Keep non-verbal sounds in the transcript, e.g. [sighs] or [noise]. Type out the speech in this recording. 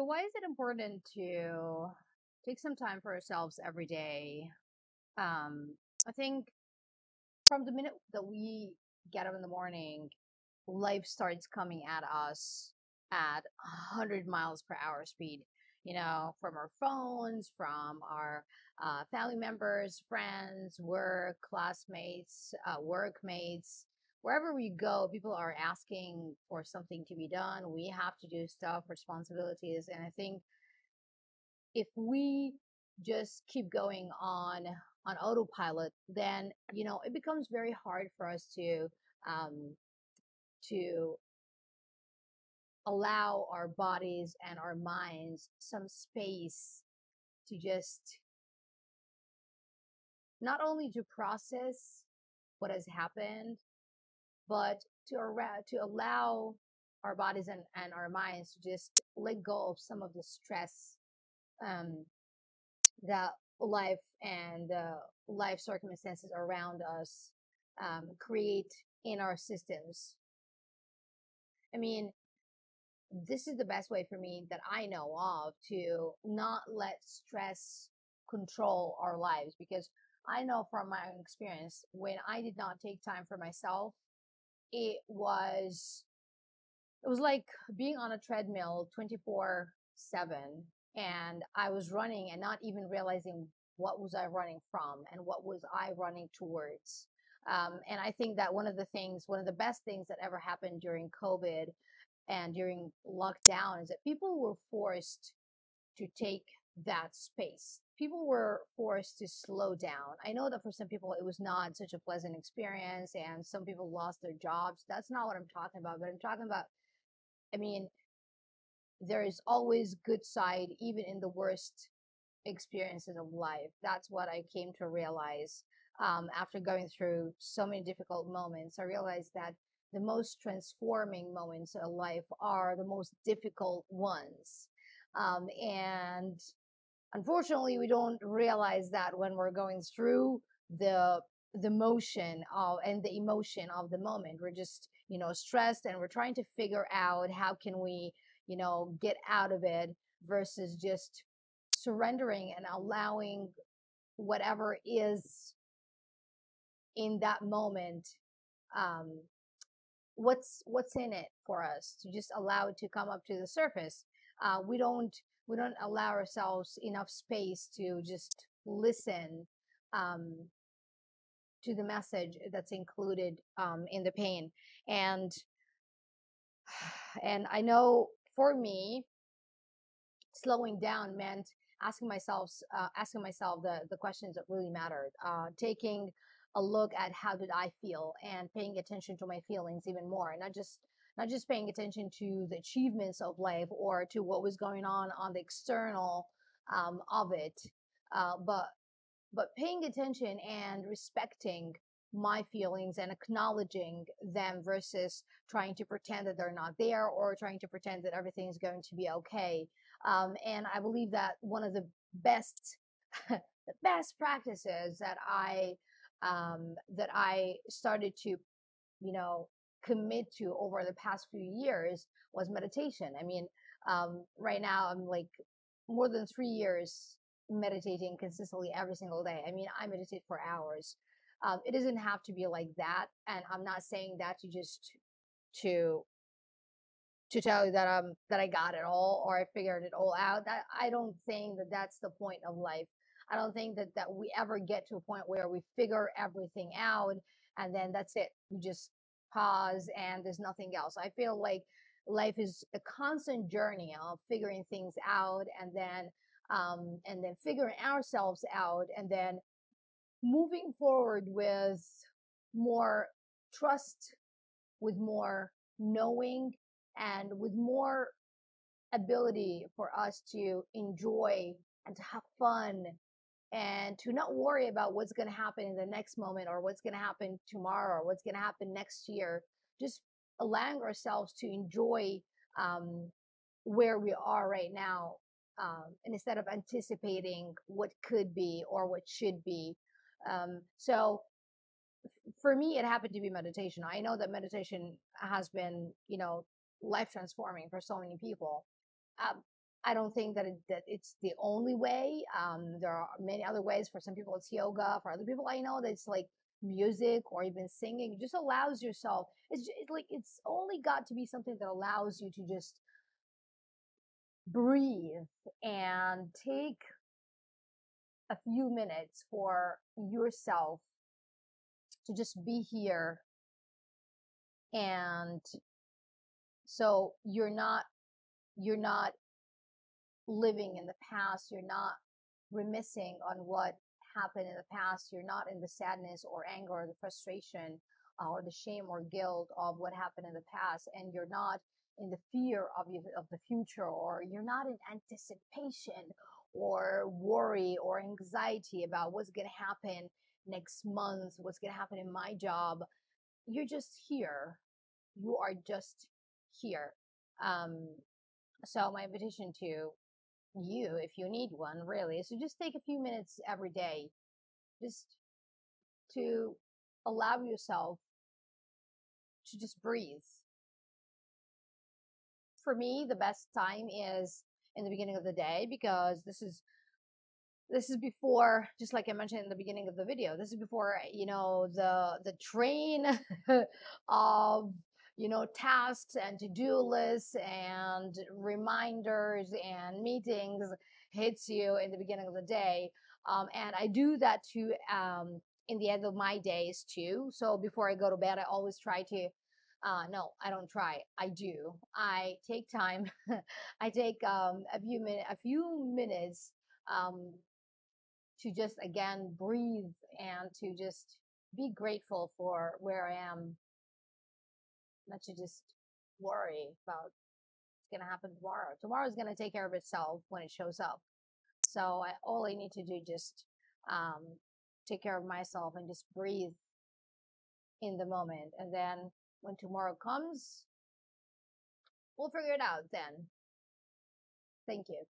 So, why is it important to take some time for ourselves every day? Um, I think from the minute that we get up in the morning, life starts coming at us at 100 miles per hour speed. You know, from our phones, from our uh, family members, friends, work, classmates, uh, workmates, wherever we go, people are asking for something to be done. We have to do stuff, responsibilities. And I think if we just keep going on on autopilot, then you know it becomes very hard for us to um, to allow our bodies and our minds some space to just not only to process what has happened, but to, to allow our bodies and, and our minds to just let go of some of the stress um, that life and uh, life circumstances around us um, create in our systems. I mean, this is the best way for me that I know of to not let stress control our lives because I know from my own experience when I did not take time for myself, it was it was like being on a treadmill 24 7 and I was running and not even realizing what was I running from and what was I running towards. Um, and I think that one of the things, one of the best things that ever happened during COVID and during lockdown is that people were forced to take that space. People were forced to slow down. I know that for some people it was not such a pleasant experience and some people lost their jobs. That's not what I'm talking about, but I'm talking about I mean there is always good side even in the worst experiences of life. That's what I came to realize um, after going through so many difficult moments. I realized that the most transforming moments of life are the most difficult ones. Um, and unfortunately, we don't realize that when we're going through the the motion of and the emotion of the moment. We're just you know stressed and we're trying to figure out how can we you know get out of it versus just surrendering and allowing whatever is in that moment um, what's what's in it for us to just allow it to come up to the surface uh, we don't we don't allow ourselves enough space to just listen um, to the message that's included um, in the pain. And [sighs] and i know for me slowing down meant asking myself uh, asking myself the the questions that really mattered uh, taking a look at how did i feel and paying attention to my feelings even more and not just not just paying attention to the achievements of life or to what was going on on the external um, of it uh, but but paying attention and respecting my feelings and acknowledging them versus trying to pretend that they're not there or trying to pretend that everything is going to be okay um, and I believe that one of the best, [laughs] the best practices that I, um, that I started to, you know, commit to over the past few years was meditation. I mean, um, right now I'm like more than three years meditating consistently every single day. I mean, I meditate for hours. Um, it doesn't have to be like that. And I'm not saying that to just to to tell you that I'm that I got it all or I figured it all out. That I don't think that that's the point of life. I don't think that that we ever get to a point where we figure everything out and then that's it. We just pause and there's nothing else. I feel like life is a constant journey of figuring things out and then um, and then figuring ourselves out and then moving forward with more trust, with more knowing and with more ability for us to enjoy and to have fun and to not worry about what's going to happen in the next moment or what's going to happen tomorrow or what's going to happen next year just allowing ourselves to enjoy um, where we are right now um, and instead of anticipating what could be or what should be um, so for me it happened to be meditation i know that meditation has been you know life transforming for so many people. Um, I don't think that, it, that it's the only way. Um, there are many other ways. For some people, it's yoga. For other people, I know that it's like music or even singing. It just allows yourself. It's, just, it's like it's only got to be something that allows you to just breathe and take a few minutes for yourself to just be here and so you're not you're not living in the past you're not remissing on what happened in the past you're not in the sadness or anger or the frustration uh, or the shame or guilt of what happened in the past and you're not in the fear of you, of the future or you're not in anticipation or worry or anxiety about what's going to happen next month what's going to happen in my job. You're just here. You are just here. Um so my invitation to you if you need one really. So just take a few minutes every day just to allow yourself to just breathe. For me the best time is in the beginning of the day because this is this is before just like i mentioned in the beginning of the video this is before you know the the train [laughs] of you know tasks and to-do lists and reminders and meetings hits you in the beginning of the day um, and i do that too um, in the end of my days too so before i go to bed i always try to uh, no, I don't try. I do. I take time. [laughs] I take um, a few minutes, a few minutes um, to just again breathe and to just be grateful for where I am. Not to just worry about what's going to happen tomorrow. Tomorrow is going to take care of itself when it shows up. So I, all I need to do just um, take care of myself and just breathe in the moment. And then when tomorrow comes, we'll figure it out then. Thank you.